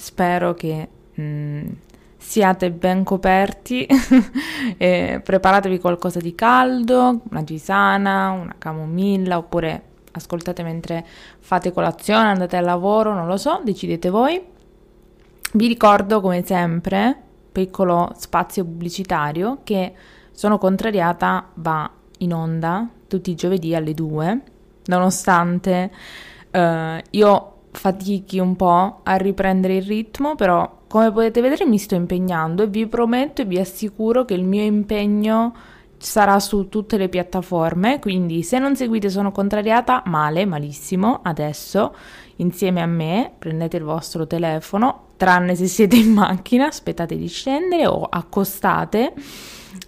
Spero che mm, siate ben coperti preparatevi qualcosa di caldo, una tisana, una camomilla oppure ascoltate mentre fate colazione, andate al lavoro, non lo so, decidete voi. Vi ricordo come sempre, piccolo spazio pubblicitario, che sono contrariata va in onda tutti i giovedì alle 2, nonostante eh, io fatichi un po' a riprendere il ritmo, però come potete vedere mi sto impegnando e vi prometto e vi assicuro che il mio impegno sarà su tutte le piattaforme, quindi se non seguite sono contrariata, male, malissimo, adesso insieme a me prendete il vostro telefono, tranne se siete in macchina, aspettate di scendere o accostate.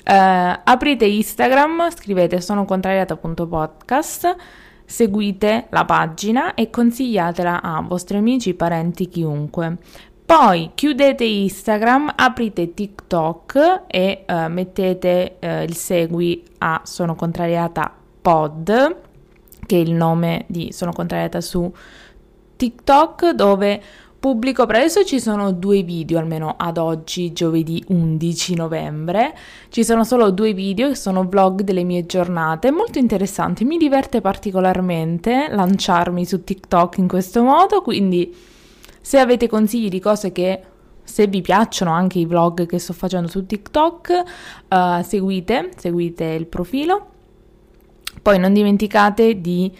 Uh, aprite Instagram, scrivete sono contrariata.podcast, seguite la pagina e consigliatela a vostri amici, parenti, chiunque. Poi chiudete Instagram, aprite TikTok e uh, mettete uh, il segui a Sono Contrariata Pod, che è il nome di Sono Contrariata su TikTok, dove Pubblico per adesso ci sono due video, almeno ad oggi, giovedì 11 novembre. Ci sono solo due video che sono vlog delle mie giornate, molto interessanti. Mi diverte particolarmente lanciarmi su TikTok in questo modo, quindi se avete consigli di cose che se vi piacciono anche i vlog che sto facendo su TikTok, uh, seguite, seguite il profilo. Poi non dimenticate di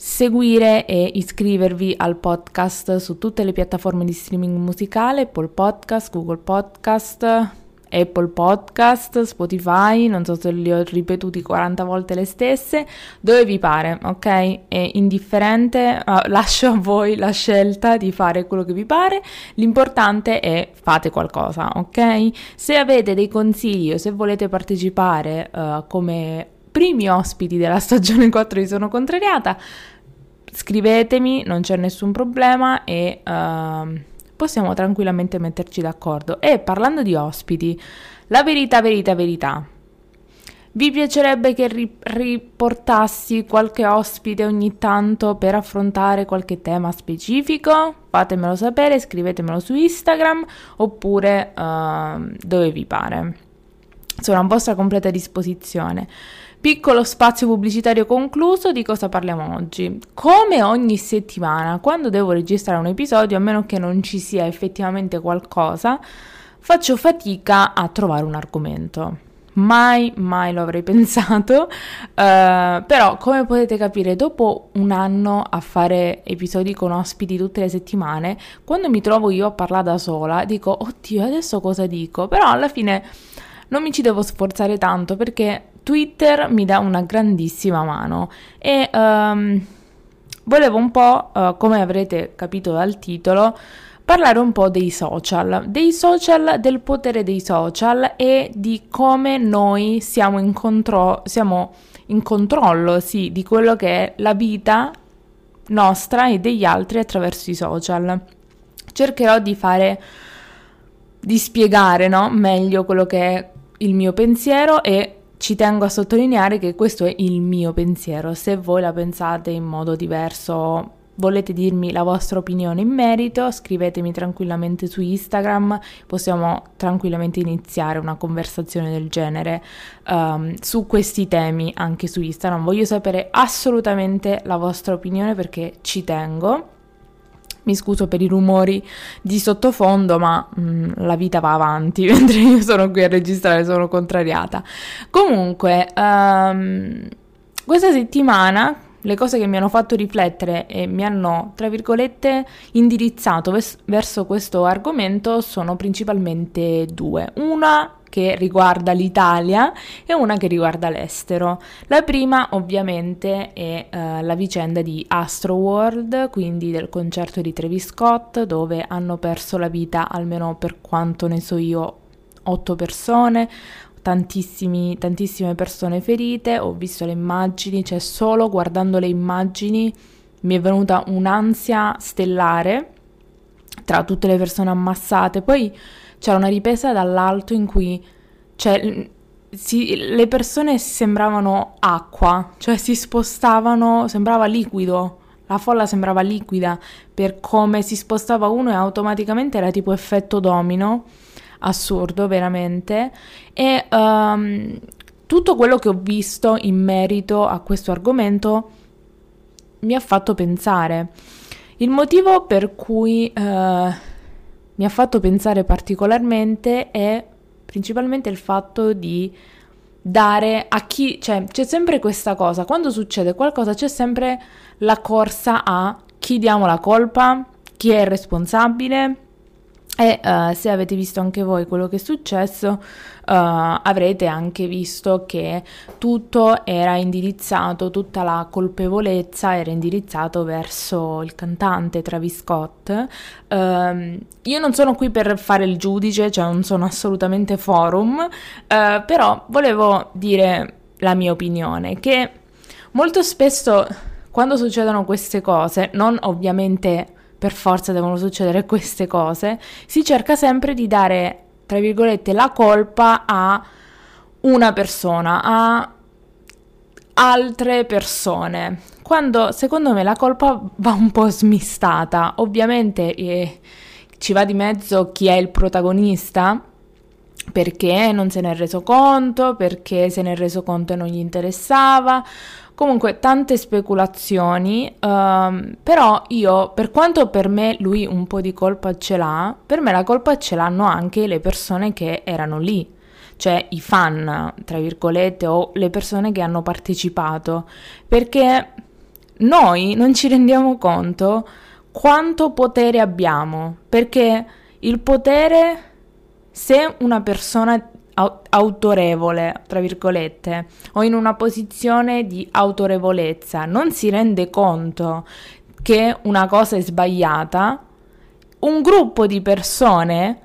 seguire e iscrivervi al podcast su tutte le piattaforme di streaming musicale, Apple Podcast, Google Podcast, Apple Podcast, Spotify, non so se li ho ripetuti 40 volte le stesse, dove vi pare, ok? È indifferente, uh, lascio a voi la scelta di fare quello che vi pare, l'importante è fate qualcosa, ok? Se avete dei consigli o se volete partecipare uh, come primi ospiti della stagione 4 di Sono Contrariata, scrivetemi, non c'è nessun problema e uh, possiamo tranquillamente metterci d'accordo. E parlando di ospiti, la verità, verità, verità. Vi piacerebbe che ri- riportassi qualche ospite ogni tanto per affrontare qualche tema specifico? Fatemelo sapere, scrivetemelo su Instagram oppure uh, dove vi pare. Sono a vostra completa disposizione. Piccolo spazio pubblicitario concluso, di cosa parliamo oggi? Come ogni settimana, quando devo registrare un episodio, a meno che non ci sia effettivamente qualcosa, faccio fatica a trovare un argomento. Mai, mai lo avrei pensato, uh, però come potete capire, dopo un anno a fare episodi con ospiti tutte le settimane, quando mi trovo io a parlare da sola, dico, oddio, adesso cosa dico? Però alla fine non mi ci devo sforzare tanto perché Twitter mi dà una grandissima mano e um, volevo un po', uh, come avrete capito dal titolo, parlare un po' dei social, dei social, del potere dei social e di come noi siamo in, contro- siamo in controllo, sì, di quello che è la vita nostra e degli altri attraverso i social. Cercherò di fare, di spiegare no, meglio quello che è il mio pensiero e ci tengo a sottolineare che questo è il mio pensiero, se voi la pensate in modo diverso volete dirmi la vostra opinione in merito, scrivetemi tranquillamente su Instagram, possiamo tranquillamente iniziare una conversazione del genere um, su questi temi anche su Instagram. Voglio sapere assolutamente la vostra opinione perché ci tengo. Mi scuso per i rumori di sottofondo, ma mh, mm, la vita va avanti mentre io sono qui a registrare, sono contrariata. Comunque, um, questa settimana le cose che mi hanno fatto riflettere e mi hanno, tra virgolette, indirizzato ves- verso questo argomento sono principalmente due. Una che riguarda l'Italia e una che riguarda l'estero. La prima ovviamente è uh, la vicenda di Astro World, quindi del concerto di Travis Scott, dove hanno perso la vita, almeno per quanto ne so io, otto persone, tantissime persone ferite, ho visto le immagini, cioè solo guardando le immagini mi è venuta un'ansia stellare tra tutte le persone ammassate. Poi c'era una ripresa dall'alto in cui cioè, si, le persone sembravano acqua, cioè si spostavano, sembrava liquido. La folla sembrava liquida per come si spostava uno e automaticamente era tipo effetto domino, assurdo veramente. E um, tutto quello che ho visto in merito a questo argomento mi ha fatto pensare. Il motivo per cui uh, mi ha fatto pensare particolarmente è principalmente il fatto di dare a chi, cioè c'è sempre questa cosa, quando succede qualcosa c'è sempre la corsa a chi diamo la colpa, chi è il responsabile, e uh, se avete visto anche voi quello che è successo, uh, avrete anche visto che tutto era indirizzato, tutta la colpevolezza era indirizzato verso il cantante Travis Scott. Uh, io non sono qui per fare il giudice, cioè non sono assolutamente forum, eh, però volevo dire la mia opinione, che molto spesso quando succedono queste cose, non ovviamente per forza devono succedere queste cose, si cerca sempre di dare, tra virgolette, la colpa a una persona, a altre persone. Quando secondo me la colpa va un po' smistata, ovviamente eh, ci va di mezzo chi è il protagonista, perché non se ne è reso conto, perché se ne è reso conto e non gli interessava, Comunque, tante speculazioni, um, però io, per quanto per me lui un po' di colpa ce l'ha, per me la colpa ce l'hanno anche le persone che erano lì, cioè i fan, tra virgolette, o le persone che hanno partecipato, perché noi non ci rendiamo conto quanto potere abbiamo, perché il potere, se una persona autorevole, tra virgolette, o in una posizione di autorevolezza, non si rende conto che una cosa è sbagliata, un gruppo di persone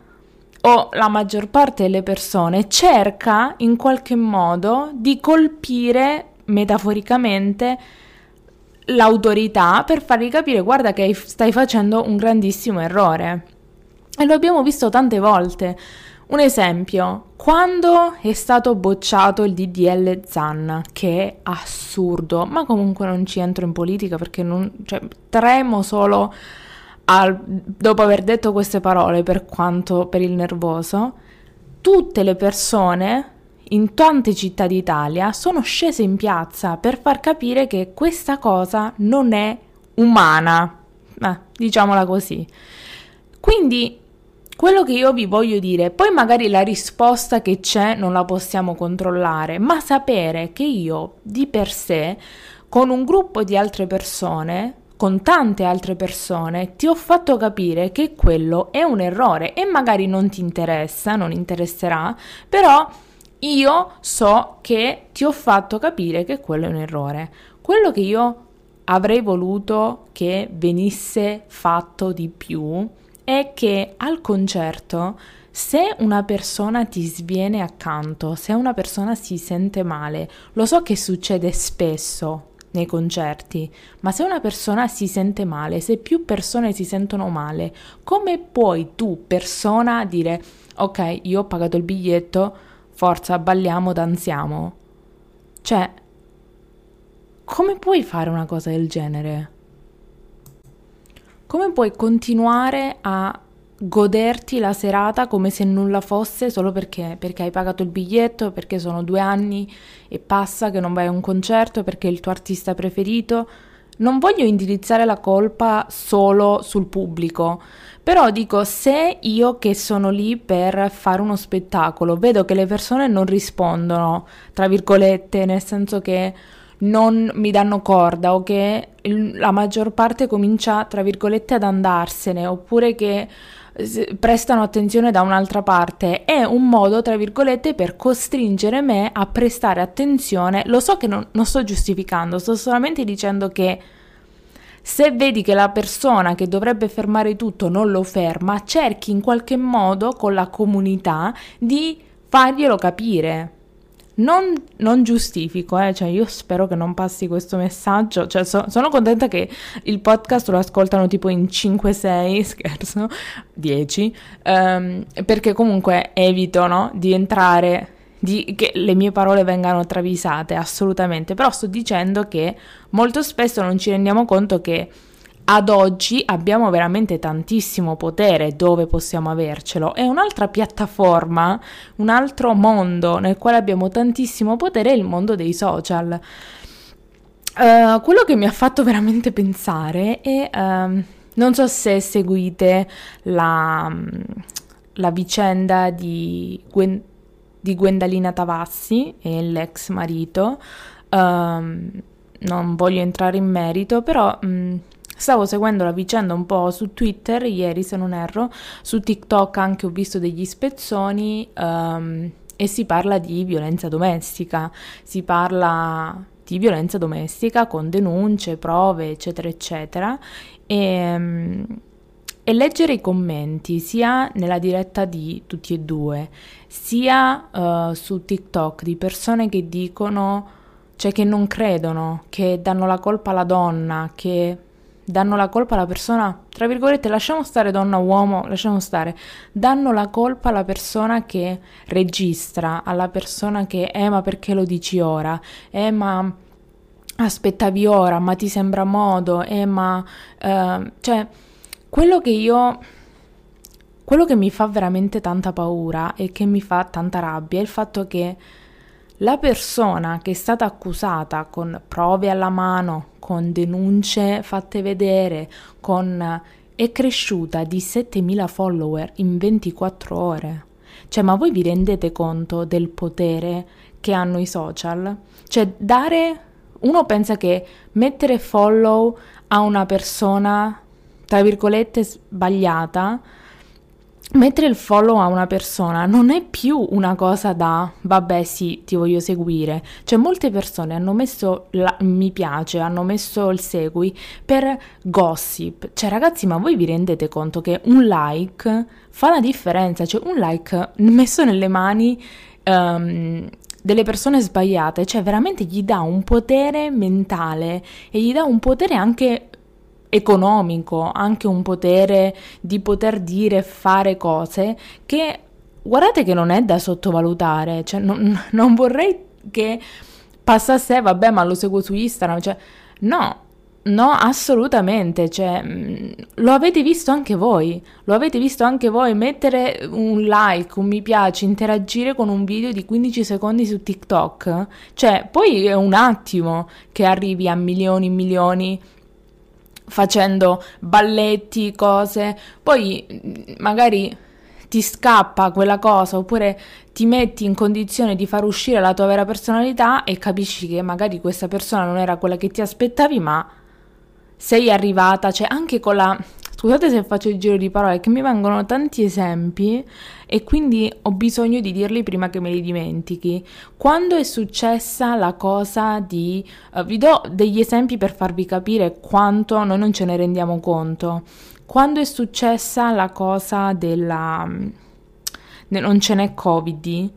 o la maggior parte delle persone cerca in qualche modo di colpire metaforicamente l'autorità per fargli capire guarda che stai facendo un grandissimo errore. E lo abbiamo visto tante volte. Un esempio, quando è stato bocciato il DDL Zan, che è assurdo, ma comunque non ci entro in politica perché non, cioè, tremo solo al, dopo aver detto queste parole per quanto per il nervoso, tutte le persone in tante città d'Italia sono scese in piazza per far capire che questa cosa non è umana, eh, diciamola così. Quindi quello che io vi voglio dire, poi magari la risposta che c'è non la possiamo controllare, ma sapere che io di per sé, con un gruppo di altre persone, con tante altre persone, ti ho fatto capire che quello è un errore e magari non ti interessa, non interesserà, però io so che ti ho fatto capire che quello è un errore. Quello che io avrei voluto che venisse fatto di più è che al concerto se una persona ti sviene accanto, se una persona si sente male, lo so che succede spesso nei concerti, ma se una persona si sente male, se più persone si sentono male, come puoi tu, persona, dire ok, io ho pagato il biglietto, forza, balliamo, danziamo? Cioè, come puoi fare una cosa del genere? Come puoi continuare a goderti la serata come se nulla fosse solo perché, perché hai pagato il biglietto, perché sono due anni e passa che non vai a un concerto, perché è il tuo artista preferito? Non voglio indirizzare la colpa solo sul pubblico, però dico se io che sono lì per fare uno spettacolo vedo che le persone non rispondono, tra virgolette, nel senso che non mi danno corda o che la maggior parte comincia, tra virgolette, ad andarsene, oppure che prestano attenzione da un'altra parte, è un modo, tra virgolette, per costringere me a prestare attenzione. Lo so che non, non sto giustificando, sto solamente dicendo che se vedi che la persona che dovrebbe fermare tutto non lo ferma, cerchi in qualche modo con la comunità di farglielo capire. Non, non, giustifico, eh? cioè io spero che non passi questo messaggio, cioè so, sono contenta che il podcast lo ascoltano tipo in 5-6, scherzo, 10, um, ehm, perché comunque evito no, di entrare, di, che le mie parole vengano travisate, assolutamente, però sto dicendo che molto spesso non ci rendiamo conto che ad oggi abbiamo veramente tantissimo potere dove possiamo avercelo. È un'altra piattaforma, un altro mondo nel quale abbiamo tantissimo potere è il mondo dei social. Uh, quello che mi ha fatto veramente pensare è, uh, non so se seguite la, la vicenda di, Gwen, di, Gwendalina Tavassi e l'ex marito, uh, non voglio entrare in merito, però um, Stavo seguendo la vicenda un po' su Twitter ieri, se non erro, su TikTok anche ho visto degli spezzoni um, e si parla di violenza domestica, si parla di violenza domestica con denunce, prove, eccetera, eccetera. E, um, e leggere i commenti sia nella diretta di tutti e due, sia uh, su TikTok di persone che dicono, cioè che non credono, che danno la colpa alla donna, che danno la colpa alla persona, tra virgolette, lasciamo stare donna uomo, lasciamo stare, danno la colpa alla persona che registra, alla persona che, eh ma perché lo dici ora, eh ma aspettavi ora, ma ti sembra modo, eh ma, eh, cioè, quello che io, quello che mi fa veramente tanta paura e che mi fa tanta rabbia è il fatto che la persona che è stata accusata con prove alla mano, con denunce fatte vedere, con è cresciuta di 7000 follower in 24 ore. Cioè, ma voi vi rendete conto del potere che hanno i social? Cioè, dare uno pensa che mettere follow a una persona tra virgolette sbagliata Mettere il follow a una persona non è più una cosa da vabbè sì, ti voglio seguire. Cioè molte persone hanno messo la, mi piace, hanno messo il segui per gossip. Cioè ragazzi, ma voi vi rendete conto che un like fa la differenza? Cioè un like messo nelle mani um, delle persone sbagliate, cioè veramente gli dà un potere mentale e gli dà un potere anche economico, anche un potere di poter dire e fare cose che guardate che non è da sottovalutare, cioè non, non vorrei che passasse, vabbè ma lo seguo su Instagram, cioè no, No, assolutamente, cioè, mm, lo avete visto anche voi, lo avete visto anche voi mettere un like, un mi piace, interagire con un video di 15 secondi su TikTok, cioè, poi è un attimo che arrivi a milioni e milioni facendo balletti, cose, poi magari ti scappa quella cosa oppure ti metti in condizione di far uscire la tua vera personalità e capisci che magari questa persona non era quella che ti aspettavi, ma sei arrivata, cioè anche con la Scusate se faccio il giro di parole, che mi vengono tanti esempi e quindi ho bisogno di dirli prima che me li dimentichi. Quando è successa la cosa di... Uh, vi do degli esempi per farvi capire quanto noi non ce ne rendiamo conto. Quando è successa la cosa della... De, non ce n'è Covid,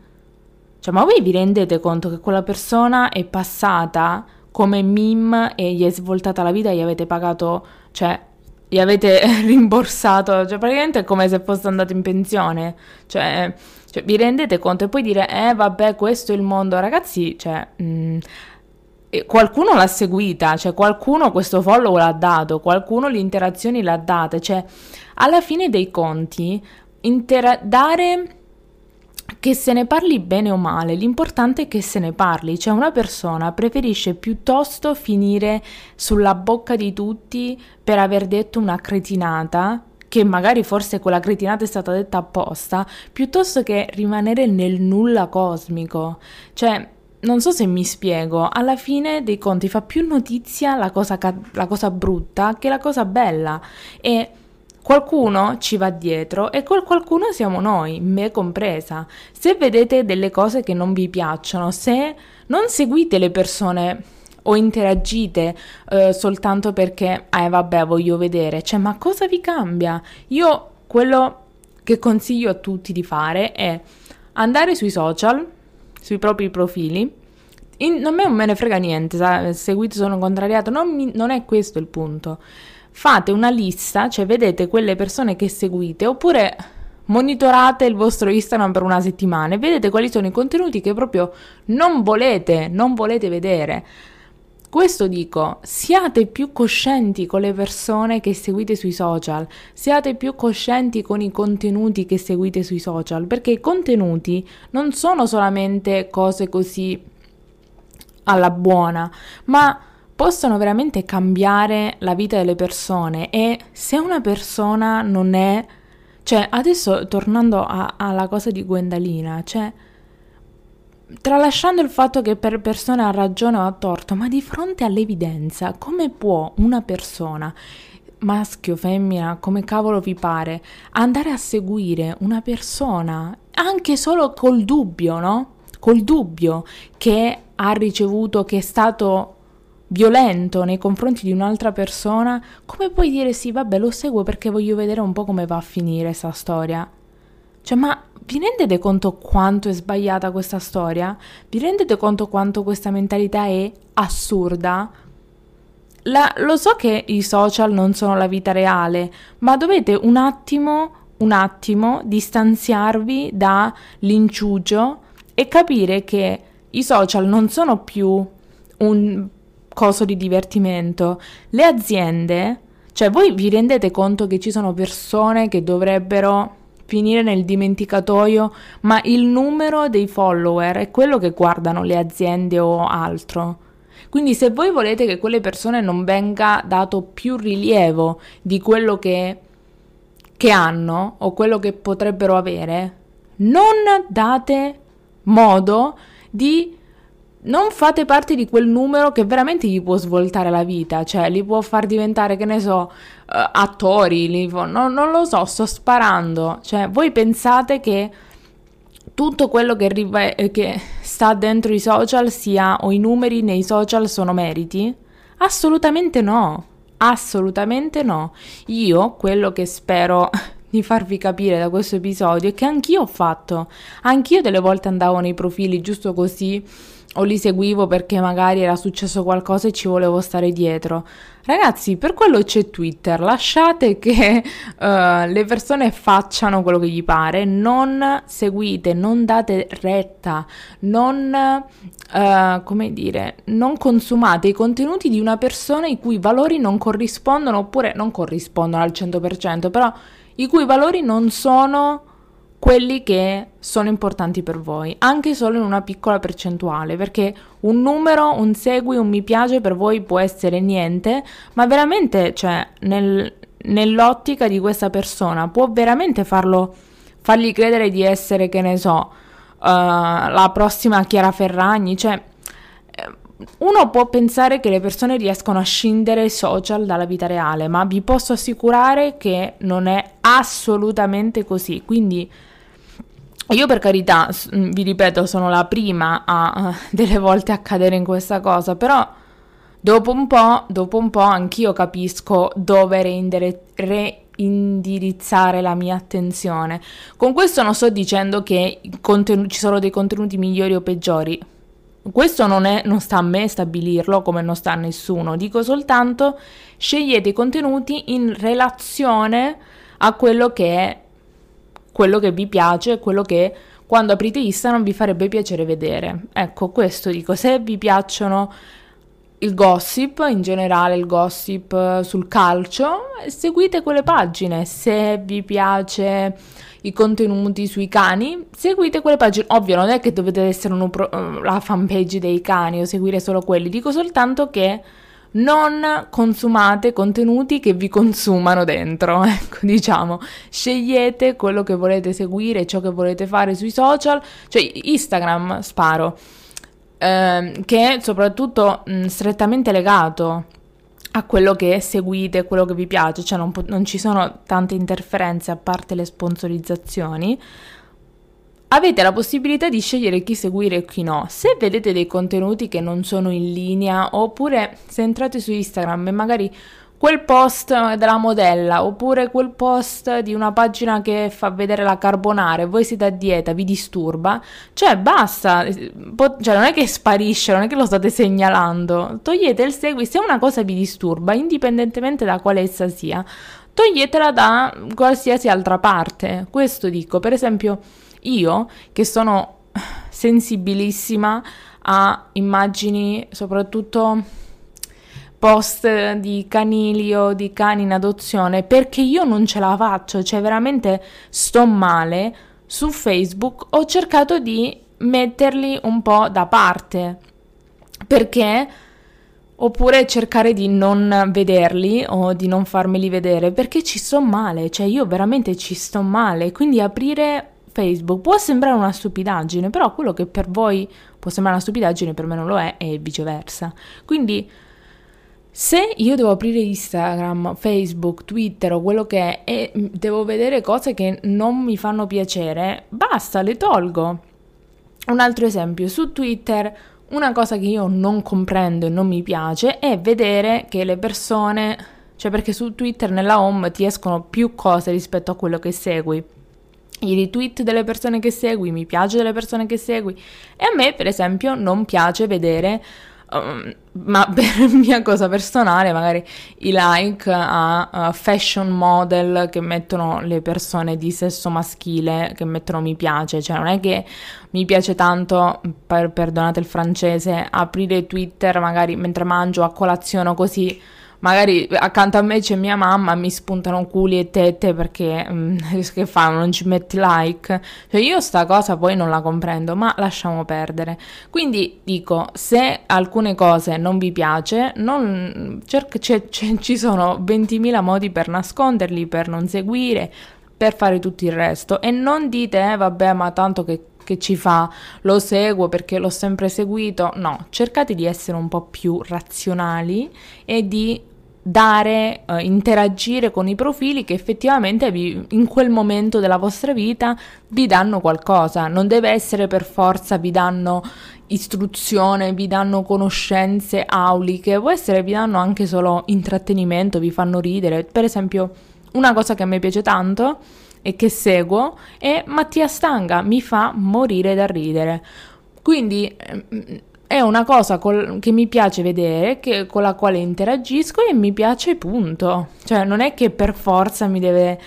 cioè ma voi vi rendete conto che quella persona è passata come meme e gli è svoltata la vita e gli avete pagato, cioè gli avete rimborsato, cioè praticamente è come se fosse andato in pensione, cioè, cioè, vi rendete conto e poi dire, eh vabbè questo è il mondo, ragazzi, cioè... Mh, mm, qualcuno l'ha seguita, cioè qualcuno questo follow l'ha dato, qualcuno le interazioni l'ha date, cioè alla fine dei conti intera- dare che se ne parli bene o male, l'importante è che se ne parli, cioè una persona preferisce piuttosto finire sulla bocca di tutti per aver detto una cretinata, che magari forse quella cretinata è stata detta apposta, piuttosto che rimanere nel nulla cosmico. Cioè, non so se mi spiego, alla fine dei conti fa più notizia la cosa, ca- la cosa brutta che la cosa bella e qualcuno ci va dietro e quel qualcuno siamo noi, me compresa. Se vedete delle cose che non vi piacciono, se non seguite le persone o interagite eh, soltanto perché, eh vabbè, voglio vedere, cioè ma cosa vi cambia? Io quello che consiglio a tutti di fare è andare sui social, sui propri profili, in, non me ne frega niente, sa, seguite sono contrariato, non, mi, non è questo il punto. Fate una lista, cioè vedete quelle persone che seguite, oppure monitorate il vostro Instagram per una settimana e vedete quali sono i contenuti che proprio non volete, non volete vedere. Questo dico, siate più coscienti con le persone che seguite sui social, siate più coscienti con i contenuti che seguite sui social, perché i contenuti non sono solamente cose così alla buona, ma possono veramente cambiare la vita delle persone e se una persona non è... Cioè, adesso tornando a, alla cosa di Gwendalina, cioè tralasciando il fatto che per persone ha ragione o ha torto, ma di fronte all'evidenza, come può una persona, maschio, femmina, come cavolo vi pare, andare a seguire una persona anche solo col dubbio, no? Col dubbio che ha ricevuto, che è stato violento nei confronti di un'altra persona, come puoi dire sì, vabbè, lo seguo perché voglio vedere un po' come va a finire questa storia? Cioè, ma vi rendete conto quanto è sbagliata questa storia? Vi rendete conto quanto questa mentalità è assurda? La, lo so che i social non sono la vita reale, ma dovete un attimo, un attimo distanziarvi dall'inciugio e capire che i social non sono più un coso di divertimento. Le aziende, cioè voi vi rendete conto che ci sono persone che dovrebbero finire nel dimenticatoio, ma il numero dei follower è quello che guardano le aziende o altro. Quindi se voi volete che quelle persone non venga dato più rilievo di quello che, che hanno o quello che potrebbero avere, non date modo di non fate parte di quel numero che veramente gli può svoltare la vita, cioè li può far diventare, che ne so, uh, attori, può, no, non lo so, sto sparando, cioè voi pensate che tutto quello che, arriva, eh, che sta dentro i social sia, o i numeri nei social sono meriti? Assolutamente no, assolutamente no. Io quello che spero di farvi capire da questo episodio è che anch'io ho fatto, anch'io delle volte andavo nei profili giusto così o li seguivo perché magari era successo qualcosa e ci volevo stare dietro. Ragazzi, per quello c'è Twitter, lasciate che uh, le persone facciano quello che gli pare, non seguite, non date retta, non, uh, come dire, non consumate i contenuti di una persona i cui valori non corrispondono oppure non corrispondono al 100%, però i cui valori non sono quelli che sono importanti per voi, anche solo in una piccola percentuale, perché un numero, un segui, un mi piace per voi può essere niente, ma veramente, cioè, nel, nell'ottica di questa persona può veramente farlo, fargli credere di essere, che ne so, uh, la prossima Chiara Ferragni, cioè uno può pensare che le persone riescono a scindere i social dalla vita reale, ma vi posso assicurare che non è assolutamente così. Quindi io per carità, mm, vi ripeto, sono la prima a delle volte a cadere in questa cosa, però dopo un po', dopo un po' anch'io capisco dove reindire, reindirizzare la mia attenzione. Con questo non sto dicendo che conten- ci sono dei contenuti migliori o peggiori questo non, è, non sta a me stabilirlo come non sta a nessuno, dico soltanto scegliete i contenuti in relazione a quello che è quello che vi piace, quello che quando aprite Instagram vi farebbe piacere vedere. Ecco, questo dico, se vi piacciono il gossip, in generale il gossip sul calcio, seguite quelle pagine. Se vi piace i contenuti sui cani, seguite quelle pagine. Ovvio, non è che dovete essere pro- la fanpage dei cani o seguire solo quelli, dico soltanto che non consumate contenuti che vi consumano dentro, ecco, diciamo, scegliete quello che volete seguire, ciò che volete fare sui social, cioè Instagram, sparo, ehm, che è soprattutto mh, strettamente legato a quello che seguite, quello che vi piace, cioè non, non ci sono tante interferenze a parte le sponsorizzazioni, avete la possibilità di scegliere chi seguire e chi no. Se vedete dei contenuti che non sono in linea, oppure se entrate su Instagram e magari quel post della modella oppure quel post di una pagina che fa vedere la carbonara e voi siete a dieta, vi disturba, cioè basta, cioè non è che sparisce, non è che lo state segnalando, togliete il segui, se una cosa vi disturba, indipendentemente da quale essa sia, toglietela da qualsiasi altra parte, questo dico, per esempio io che sono sensibilissima a immagini soprattutto post di canili o di cani in adozione perché io non ce la faccio, cioè veramente sto male su Facebook, ho cercato di metterli un po' da parte. Perché? Oppure cercare di non vederli o di non farmeli vedere perché ci sto male, cioè io veramente ci sto male, quindi aprire Facebook può sembrare una stupidaggine, però quello che per voi può sembrare una stupidaggine per me non lo è e viceversa. Quindi se io devo aprire Instagram, Facebook, Twitter o quello che è e devo vedere cose che non mi fanno piacere, basta, le tolgo. Un altro esempio, su Twitter una cosa che io non comprendo e non mi piace è vedere che le persone, cioè perché su Twitter nella home ti escono più cose rispetto a quello che segui. I retweet delle persone che segui, mi piace delle persone che segui. E a me per esempio non piace vedere Um, ma per mia cosa personale, magari i like a, a, fashion model che mettono le persone di sesso maschile, che mettono mi piace, cioè non è che mi piace tanto, per, perdonate il francese, aprire Twitter magari mentre mangio a colazione così magari accanto a me c'è mia mamma, mi spuntano culi e tette perché mm, che fanno, non ci metti like. Cioè io sta cosa poi non la comprendo, ma lasciamo perdere. Quindi dico, se alcune cose non vi piace, non, cer- c- c- ci sono 20.000 modi per nasconderli, per non seguire, per fare tutto il resto e non dite eh, vabbè ma tanto che che ci fa, lo seguo perché l'ho sempre seguito. No, cercate di essere un po' più razionali e di dare, uh, interagire con i profili che effettivamente vi, in quel momento della vostra vita vi danno qualcosa. Non deve essere per forza vi danno istruzione, vi danno conoscenze auliche, può essere vi danno anche solo intrattenimento, vi fanno ridere. Per esempio, una cosa che a me piace tanto e che seguo è Mattia Stanga, mi fa morire da ridere. Quindi ehm, è una cosa col, che mi piace vedere, che, con la quale interagisco e mi piace punto. Cioè non è che per forza mi deve, eh,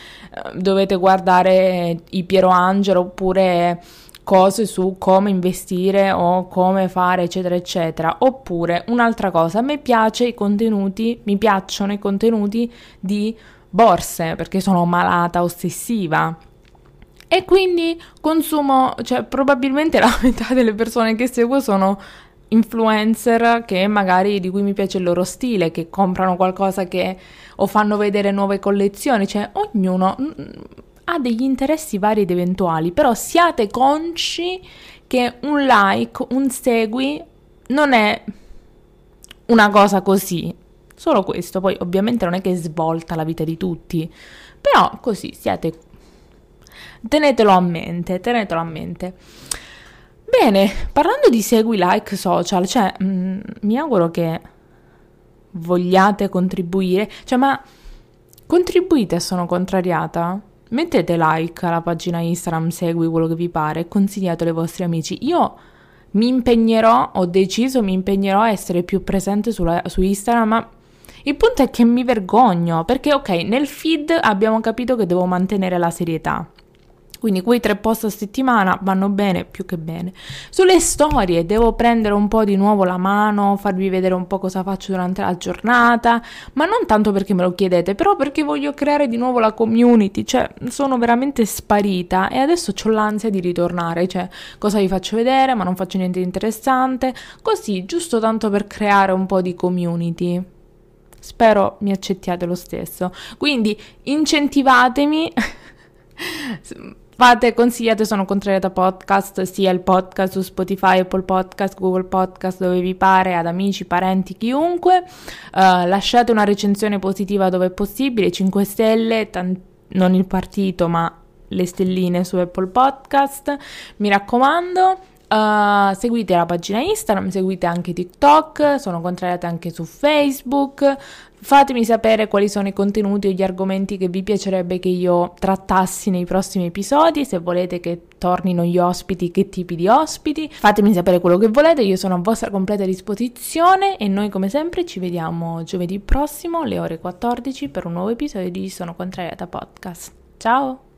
dovete guardare i Piero Angelo oppure cose su come investire o come fare eccetera eccetera oppure un'altra cosa a me piace i contenuti mi piacciono i contenuti di borse perché sono malata ossessiva. E quindi consumo, cioè probabilmente la metà delle persone che seguo sono influencer che magari di cui mi piace il loro stile, che comprano qualcosa che o fanno vedere nuove collezioni, cioè ognuno ha degli interessi vari ed eventuali, però siate consci che un like, un segui non è una cosa così, Solo questo, poi ovviamente non è che svolta la vita di tutti, però così siate... Tenetelo a mente, tenetelo a mente. Bene, parlando di segui like social, cioè mh, mm, mi auguro che vogliate contribuire, cioè ma contribuite Sono Contrariata? Mettete like alla pagina Instagram, segui quello che vi pare, consigliatelo ai vostri amici. Io mi impegnerò, ho deciso, mi impegnerò a essere più presente sulla, su Instagram, ma il punto è che mi vergogno perché, ok, nel feed abbiamo capito che devo mantenere la serietà. Quindi quei tre post a settimana vanno bene, più che bene. Sulle storie devo prendere un po' di nuovo la mano, farvi vedere un po' cosa faccio durante la giornata, ma non tanto perché me lo chiedete, però perché voglio creare di nuovo la community, cioè sono veramente sparita e adesso ho l'ansia di ritornare, cioè cosa vi faccio vedere, ma non faccio niente di interessante, così giusto tanto per creare un po' di community. Spero mi accettiate lo stesso. Quindi incentivatemi Fate, consigliate Sono Contrariata Podcast, sia il podcast su Spotify, Apple Podcast, Google Podcast, dove vi pare, ad amici, parenti, chiunque. Uh, lasciate una recensione positiva dove è possibile, 5 stelle, tant- non il partito, ma le stelline su Apple Podcast. Mi raccomando. Uh, seguite la pagina Instagram, seguite anche TikTok, sono contrariate anche su Facebook. Fatemi sapere quali sono i contenuti e gli argomenti che vi piacerebbe che io trattassi nei prossimi episodi, se volete che tornino gli ospiti, che tipi di ospiti. Fatemi sapere quello che volete, io sono a vostra completa disposizione e noi come sempre ci vediamo giovedì prossimo alle ore 14 per un nuovo episodio di Sono Contrariata Podcast. Ciao!